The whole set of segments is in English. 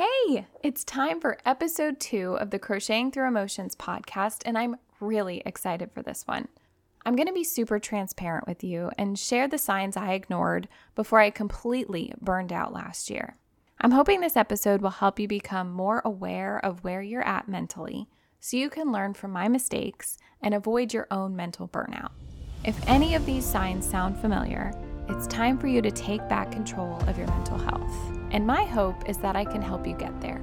Hey, it's time for episode two of the Crocheting Through Emotions podcast, and I'm really excited for this one. I'm going to be super transparent with you and share the signs I ignored before I completely burned out last year. I'm hoping this episode will help you become more aware of where you're at mentally so you can learn from my mistakes and avoid your own mental burnout. If any of these signs sound familiar, it's time for you to take back control of your mental health. And my hope is that I can help you get there.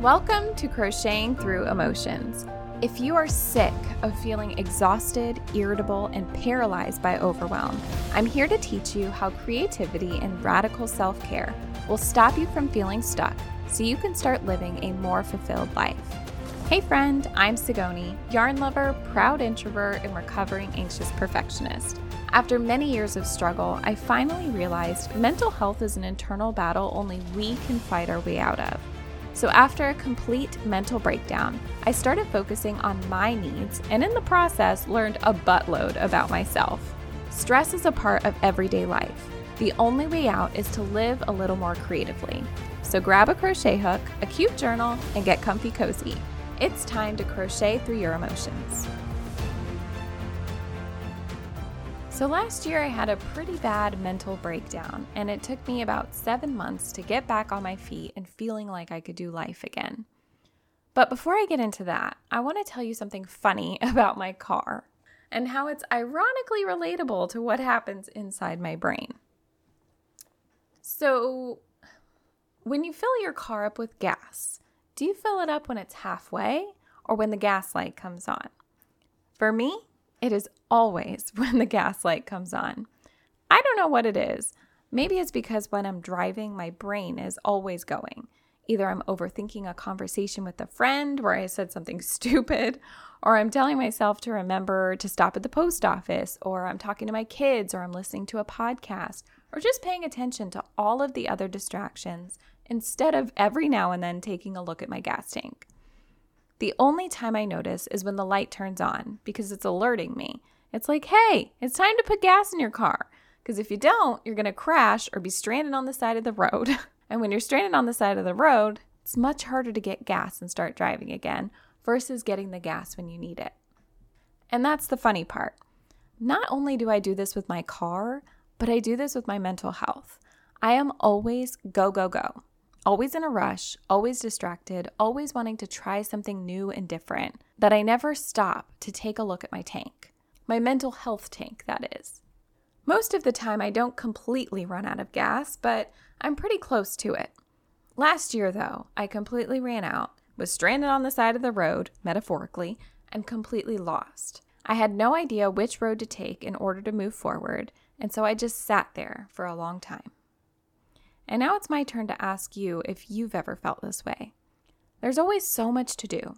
Welcome to Crocheting Through Emotions. If you are sick of feeling exhausted, irritable, and paralyzed by overwhelm, I'm here to teach you how creativity and radical self care will stop you from feeling stuck so you can start living a more fulfilled life. Hey, friend, I'm Sigoni, yarn lover, proud introvert, and recovering anxious perfectionist. After many years of struggle, I finally realized mental health is an internal battle only we can fight our way out of. So, after a complete mental breakdown, I started focusing on my needs and in the process learned a buttload about myself. Stress is a part of everyday life. The only way out is to live a little more creatively. So, grab a crochet hook, a cute journal, and get comfy cozy. It's time to crochet through your emotions. So, last year I had a pretty bad mental breakdown, and it took me about seven months to get back on my feet and feeling like I could do life again. But before I get into that, I want to tell you something funny about my car and how it's ironically relatable to what happens inside my brain. So, when you fill your car up with gas, do you fill it up when it's halfway or when the gas light comes on? For me, it is always when the gas light comes on. I don't know what it is. Maybe it's because when I'm driving, my brain is always going. Either I'm overthinking a conversation with a friend where I said something stupid, or I'm telling myself to remember to stop at the post office, or I'm talking to my kids, or I'm listening to a podcast, or just paying attention to all of the other distractions instead of every now and then taking a look at my gas tank. The only time I notice is when the light turns on because it's alerting me. It's like, hey, it's time to put gas in your car. Because if you don't, you're going to crash or be stranded on the side of the road. and when you're stranded on the side of the road, it's much harder to get gas and start driving again versus getting the gas when you need it. And that's the funny part. Not only do I do this with my car, but I do this with my mental health. I am always go, go, go always in a rush, always distracted, always wanting to try something new and different, that I never stop to take a look at my tank. My mental health tank, that is. Most of the time, I don't completely run out of gas, but I'm pretty close to it. Last year, though, I completely ran out, was stranded on the side of the road, metaphorically, and completely lost. I had no idea which road to take in order to move forward, and so I just sat there for a long time. And now it's my turn to ask you if you've ever felt this way. There's always so much to do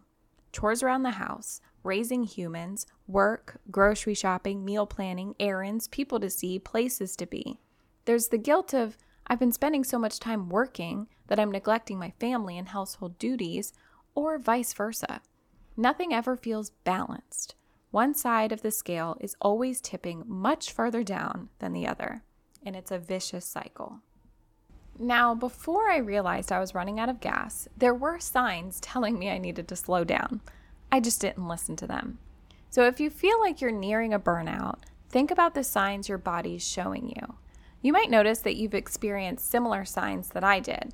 chores around the house, raising humans, work, grocery shopping, meal planning, errands, people to see, places to be. There's the guilt of, I've been spending so much time working that I'm neglecting my family and household duties, or vice versa. Nothing ever feels balanced. One side of the scale is always tipping much further down than the other, and it's a vicious cycle. Now, before I realized I was running out of gas, there were signs telling me I needed to slow down. I just didn't listen to them. So, if you feel like you're nearing a burnout, think about the signs your body's showing you. You might notice that you've experienced similar signs that I did,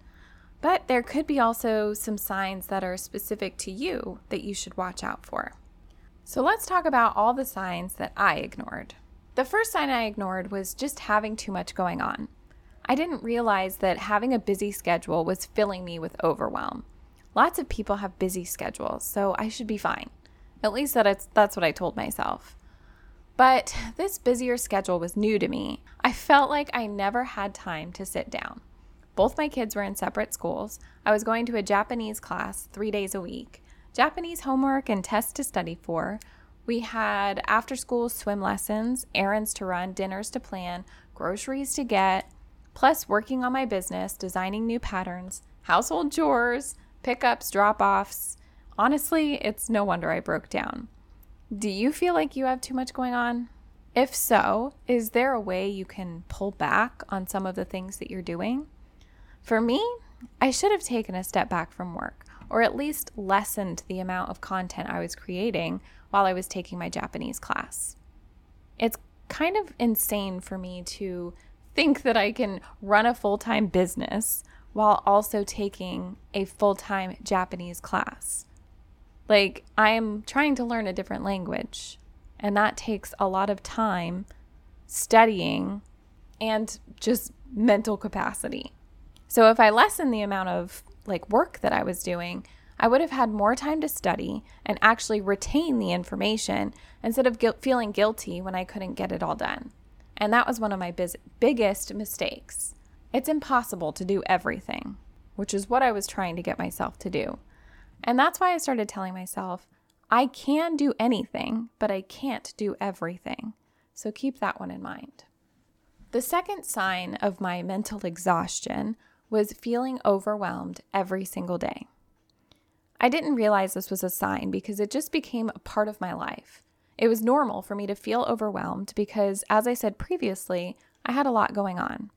but there could be also some signs that are specific to you that you should watch out for. So, let's talk about all the signs that I ignored. The first sign I ignored was just having too much going on. I didn't realize that having a busy schedule was filling me with overwhelm. Lots of people have busy schedules, so I should be fine. At least that that's what I told myself. But this busier schedule was new to me. I felt like I never had time to sit down. Both my kids were in separate schools. I was going to a Japanese class three days a week, Japanese homework and tests to study for. We had after school swim lessons, errands to run, dinners to plan, groceries to get, plus working on my business, designing new patterns, household chores, pickups, drop offs. Honestly, it's no wonder I broke down. Do you feel like you have too much going on? If so, is there a way you can pull back on some of the things that you're doing? For me, I should have taken a step back from work, or at least lessened the amount of content I was creating while I was taking my Japanese class. It's kind of insane for me to think that I can run a full time business while also taking a full time Japanese class. Like, I'm trying to learn a different language, and that takes a lot of time studying and just mental capacity. So, if I lessen the amount of like work that I was doing, I would have had more time to study and actually retain the information instead of gu- feeling guilty when I couldn't get it all done. And that was one of my biz- biggest mistakes. It's impossible to do everything, which is what I was trying to get myself to do. And that's why I started telling myself, I can do anything, but I can't do everything. So keep that one in mind. The second sign of my mental exhaustion was feeling overwhelmed every single day. I didn't realize this was a sign because it just became a part of my life. It was normal for me to feel overwhelmed because, as I said previously, I had a lot going on.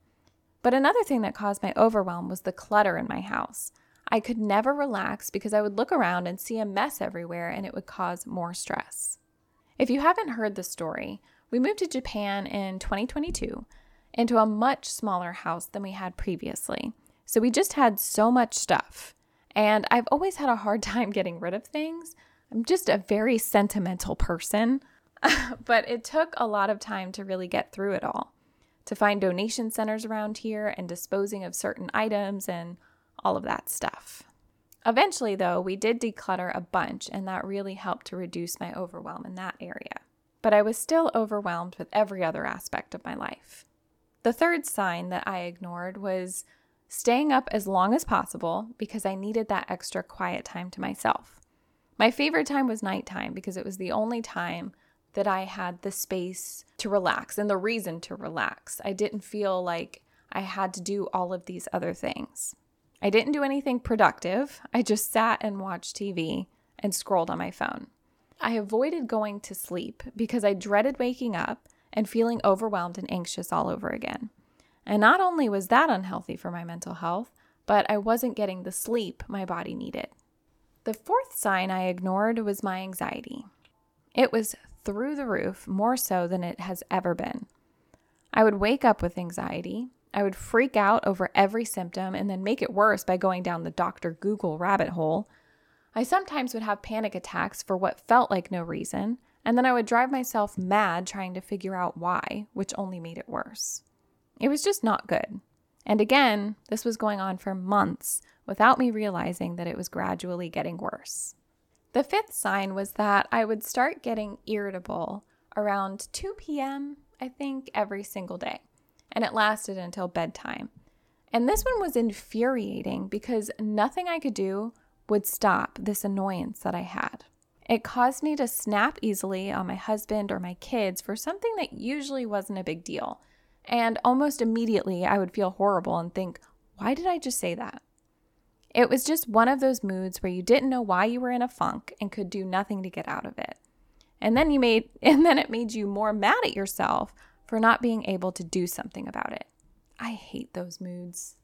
But another thing that caused my overwhelm was the clutter in my house. I could never relax because I would look around and see a mess everywhere and it would cause more stress. If you haven't heard the story, we moved to Japan in 2022 into a much smaller house than we had previously. So we just had so much stuff. And I've always had a hard time getting rid of things. I'm just a very sentimental person, but it took a lot of time to really get through it all, to find donation centers around here and disposing of certain items and all of that stuff. Eventually, though, we did declutter a bunch, and that really helped to reduce my overwhelm in that area. But I was still overwhelmed with every other aspect of my life. The third sign that I ignored was staying up as long as possible because I needed that extra quiet time to myself. My favorite time was nighttime because it was the only time that I had the space to relax and the reason to relax. I didn't feel like I had to do all of these other things. I didn't do anything productive. I just sat and watched TV and scrolled on my phone. I avoided going to sleep because I dreaded waking up and feeling overwhelmed and anxious all over again. And not only was that unhealthy for my mental health, but I wasn't getting the sleep my body needed. The fourth sign I ignored was my anxiety. It was through the roof, more so than it has ever been. I would wake up with anxiety, I would freak out over every symptom and then make it worse by going down the Dr. Google rabbit hole. I sometimes would have panic attacks for what felt like no reason, and then I would drive myself mad trying to figure out why, which only made it worse. It was just not good. And again, this was going on for months without me realizing that it was gradually getting worse. The fifth sign was that I would start getting irritable around 2 p.m., I think, every single day and it lasted until bedtime. And this one was infuriating because nothing I could do would stop this annoyance that I had. It caused me to snap easily on my husband or my kids for something that usually wasn't a big deal. And almost immediately, I would feel horrible and think, why did I just say that? It was just one of those moods where you didn't know why you were in a funk and could do nothing to get out of it. And then you made and then it made you more mad at yourself for not being able to do something about it. I hate those moods.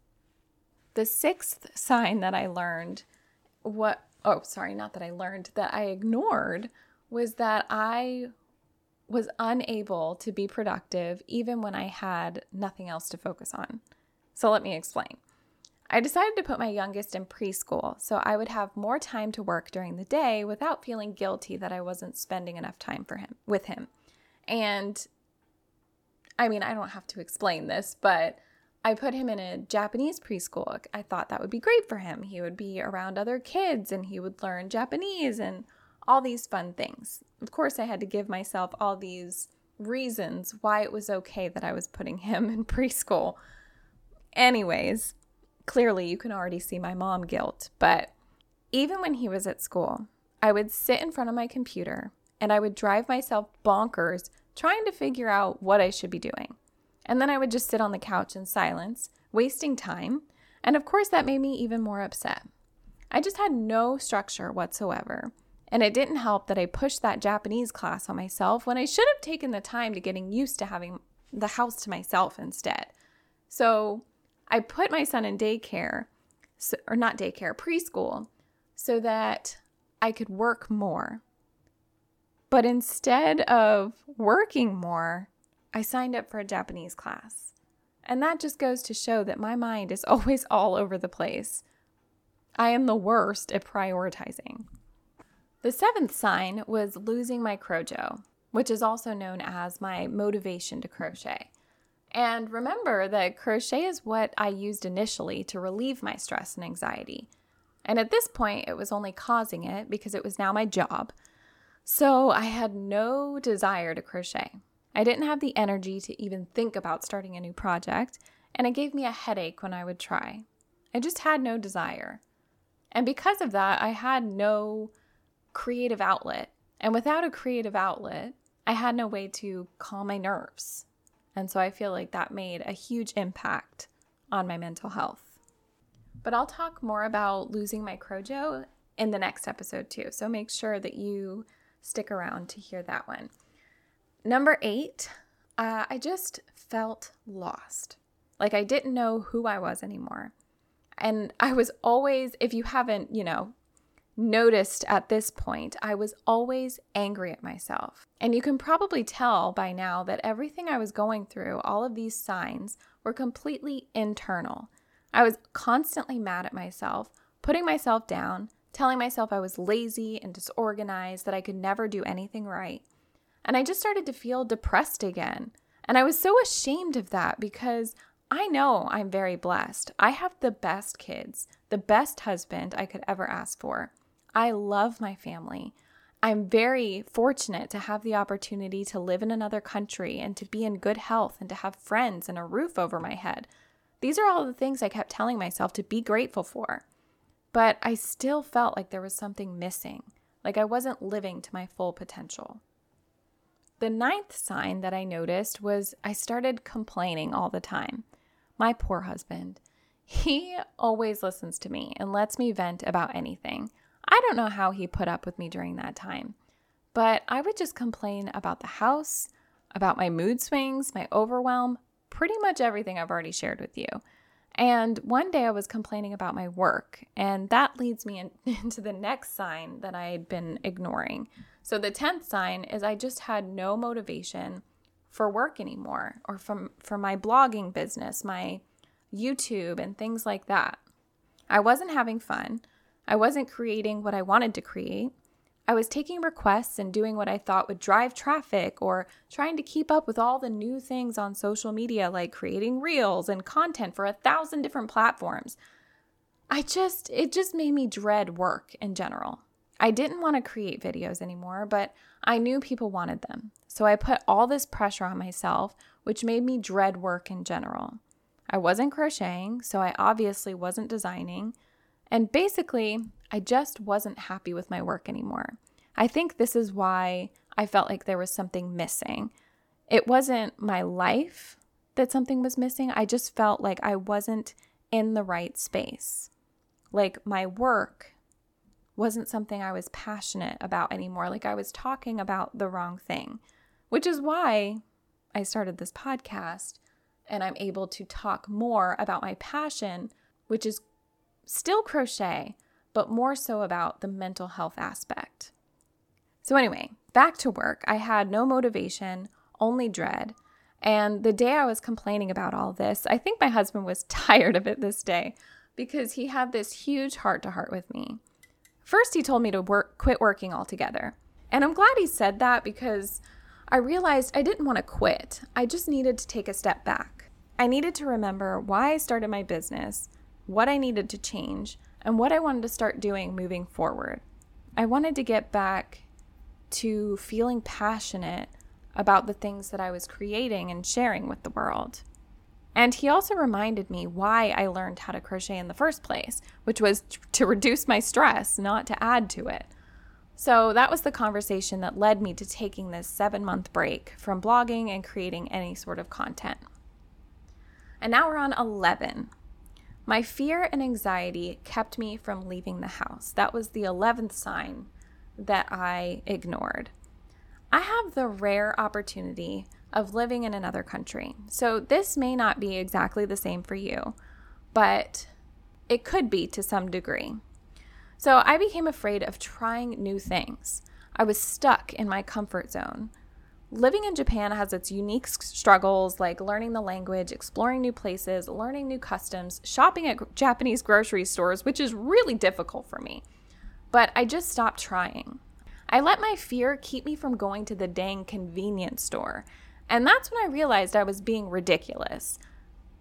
The sixth sign that I learned, what, oh, sorry, not that I learned, that I ignored was that I was unable to be productive even when I had nothing else to focus on. So let me explain. I decided to put my youngest in preschool so I would have more time to work during the day without feeling guilty that I wasn't spending enough time for him with him. And I mean, I don't have to explain this, but I put him in a Japanese preschool. I thought that would be great for him. He would be around other kids and he would learn Japanese and all these fun things. Of course, I had to give myself all these reasons why it was okay that I was putting him in preschool. Anyways, clearly you can already see my mom guilt, but even when he was at school, I would sit in front of my computer and I would drive myself bonkers trying to figure out what I should be doing. And then I would just sit on the couch in silence, wasting time. And of course, that made me even more upset. I just had no structure whatsoever. And it didn't help that I pushed that Japanese class on myself when I should have taken the time to getting used to having the house to myself instead. So I put my son in daycare or not daycare, preschool, so that I could work more. But instead of working more, I signed up for a Japanese class. And that just goes to show that my mind is always all over the place. I am the worst at prioritizing. The seventh sign was losing my crojo, which is also known as my motivation to crochet. And remember that crochet is what I used initially to relieve my stress and anxiety. And at this point, it was only causing it because it was now my job. So I had no desire to crochet. I didn't have the energy to even think about starting a new project, and it gave me a headache when I would try. I just had no desire. And because of that, I had no creative outlet. And without a creative outlet, I had no way to calm my nerves. And so I feel like that made a huge impact on my mental health. But I'll talk more about losing my crojo in the next episode too. So make sure that you stick around to hear that one. Number eight, uh, I just felt lost. Like I didn't know who I was anymore. And I was always, if you haven't, you know, noticed at this point, I was always angry at myself. And you can probably tell by now that everything I was going through, all of these signs, were completely internal. I was constantly mad at myself, putting myself down, telling myself I was lazy and disorganized, that I could never do anything right. And I just started to feel depressed again. And I was so ashamed of that because I know I'm very blessed. I have the best kids, the best husband I could ever ask for. I love my family. I'm very fortunate to have the opportunity to live in another country and to be in good health and to have friends and a roof over my head. These are all the things I kept telling myself to be grateful for. But I still felt like there was something missing, like I wasn't living to my full potential. The ninth sign that I noticed was I started complaining all the time. My poor husband. He always listens to me and lets me vent about anything. I don't know how he put up with me during that time, but I would just complain about the house, about my mood swings, my overwhelm, pretty much everything I've already shared with you. And one day I was complaining about my work, and that leads me in, into the next sign that I had been ignoring. So the 10th sign is I just had no motivation for work anymore or from for my blogging business, my YouTube and things like that. I wasn't having fun. I wasn't creating what I wanted to create. I was taking requests and doing what I thought would drive traffic or trying to keep up with all the new things on social media, like creating reels and content for a thousand different platforms. I just, it just made me dread work in general. I didn't want to create videos anymore, but I knew people wanted them. So I put all this pressure on myself, which made me dread work in general. I wasn't crocheting, so I obviously wasn't designing. And basically, I just wasn't happy with my work anymore. I think this is why I felt like there was something missing. It wasn't my life that something was missing, I just felt like I wasn't in the right space. Like my work wasn't something I was passionate about anymore. Like I was talking about the wrong thing, which is why I started this podcast and I'm able to talk more about my passion, which is still crochet, but more so about the mental health aspect. So, anyway, back to work. I had no motivation, only dread. And the day I was complaining about all this, I think my husband was tired of it this day because he had this huge heart to heart with me. First, he told me to work, quit working altogether. And I'm glad he said that because I realized I didn't want to quit. I just needed to take a step back. I needed to remember why I started my business what I needed to change, and what I wanted to start doing moving forward. I wanted to get back to feeling passionate about the things that I was creating and sharing with the world. And he also reminded me why I learned how to crochet in the first place, which was to reduce my stress, not to add to it. So that was the conversation that led me to taking this seven month break from blogging and creating any sort of content. And now we're on 11, my fear and anxiety kept me from leaving the house. That was the 11th sign that I ignored. I have the rare opportunity of living in another country. So this may not be exactly the same for you, but it could be to some degree. So I became afraid of trying new things. I was stuck in my comfort zone. Living in Japan has its unique struggles like learning the language, exploring new places, learning new customs, shopping at Japanese grocery stores, which is really difficult for me. But I just stopped trying. I let my fear keep me from going to the dang convenience store. And that's when I realized I was being ridiculous.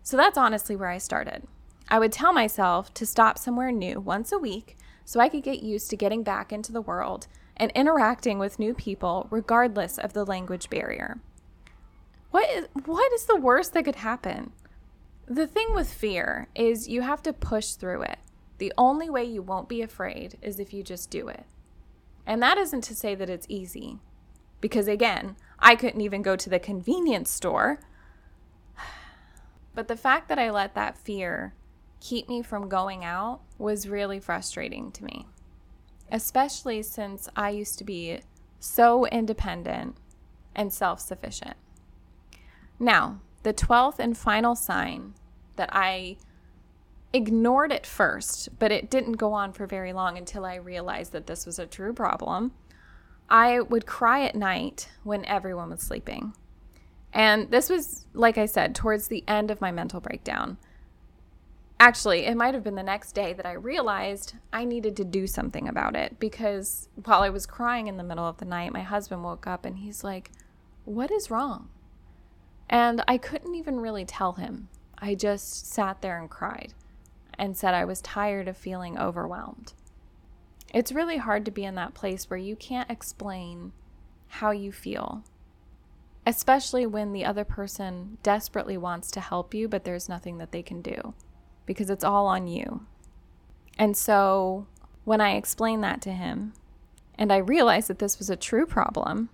So that's honestly where I started. I would tell myself to stop somewhere new once a week so I could get used to getting back into the world and interacting with new people regardless of the language barrier. What is, what is the worst that could happen? The thing with fear is you have to push through it. The only way you won't be afraid is if you just do it. And that isn't to say that it's easy, because again, I couldn't even go to the convenience store. But the fact that I let that fear keep me from going out was really frustrating to me, especially since I used to be so independent and self sufficient. Now, the 12th and final sign that I ignored at first, but it didn't go on for very long until I realized that this was a true problem. I would cry at night when everyone was sleeping. And this was, like I said, towards the end of my mental breakdown. Actually, it might have been the next day that I realized I needed to do something about it because while I was crying in the middle of the night, my husband woke up and he's like, What is wrong? And I couldn't even really tell him. I just sat there and cried and said I was tired of feeling overwhelmed. It's really hard to be in that place where you can't explain how you feel, especially when the other person desperately wants to help you, but there's nothing that they can do because it's all on you. And so when I explained that to him and I realized that this was a true problem,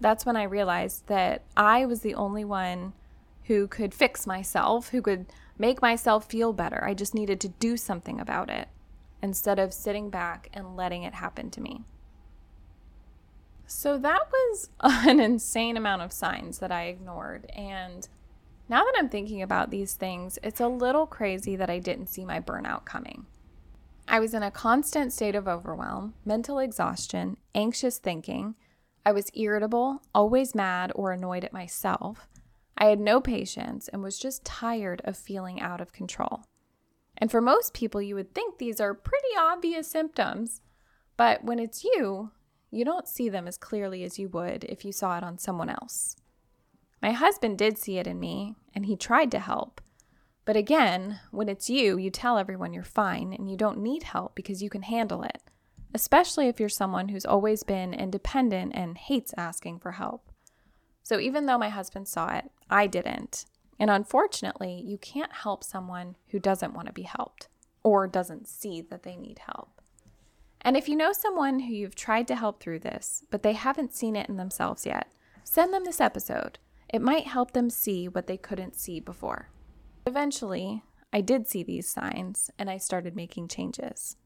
that's when I realized that I was the only one who could fix myself, who could make myself feel better. I just needed to do something about it instead of sitting back and letting it happen to me. So that was an insane amount of signs that I ignored. And now that I'm thinking about these things, it's a little crazy that I didn't see my burnout coming. I was in a constant state of overwhelm, mental exhaustion, anxious thinking. I was irritable, always mad or annoyed at myself. I had no patience and was just tired of feeling out of control. And for most people, you would think these are pretty obvious symptoms, but when it's you, you don't see them as clearly as you would if you saw it on someone else. My husband did see it in me, and he tried to help. But again, when it's you, you tell everyone you're fine and you don't need help because you can handle it, especially if you're someone who's always been independent and hates asking for help. So even though my husband saw it, I didn't. And unfortunately, you can't help someone who doesn't want to be helped or doesn't see that they need help. And if you know someone who you've tried to help through this, but they haven't seen it in themselves yet, send them this episode. It might help them see what they couldn't see before. Eventually, I did see these signs and I started making changes.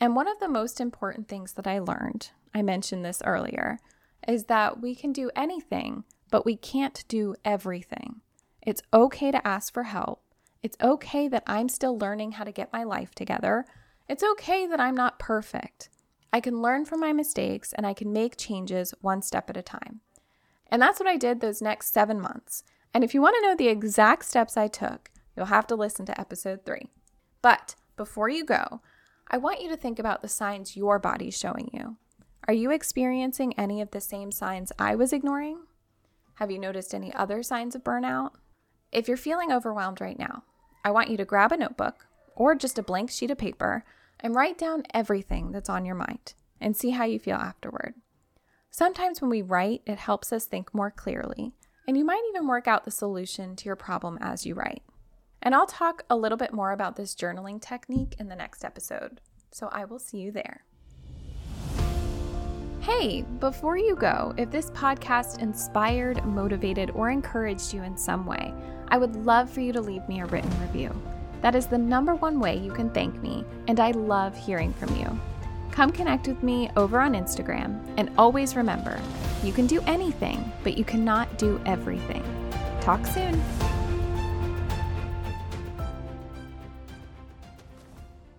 And one of the most important things that I learned, I mentioned this earlier, is that we can do anything, but we can't do everything. It's okay to ask for help. It's okay that I'm still learning how to get my life together. It's okay that I'm not perfect. I can learn from my mistakes and I can make changes one step at a time. And that's what I did those next seven months. And if you want to know the exact steps I took, you'll have to listen to episode three. But before you go, I want you to think about the signs your body's showing you. Are you experiencing any of the same signs I was ignoring? Have you noticed any other signs of burnout? If you're feeling overwhelmed right now, I want you to grab a notebook or just a blank sheet of paper and write down everything that's on your mind and see how you feel afterward. Sometimes when we write, it helps us think more clearly, and you might even work out the solution to your problem as you write. And I'll talk a little bit more about this journaling technique in the next episode, so I will see you there. Hey, before you go, if this podcast inspired, motivated, or encouraged you in some way, I would love for you to leave me a written review. That is the number one way you can thank me, and I love hearing from you. Come connect with me over on Instagram. And always remember you can do anything, but you cannot do everything. Talk soon.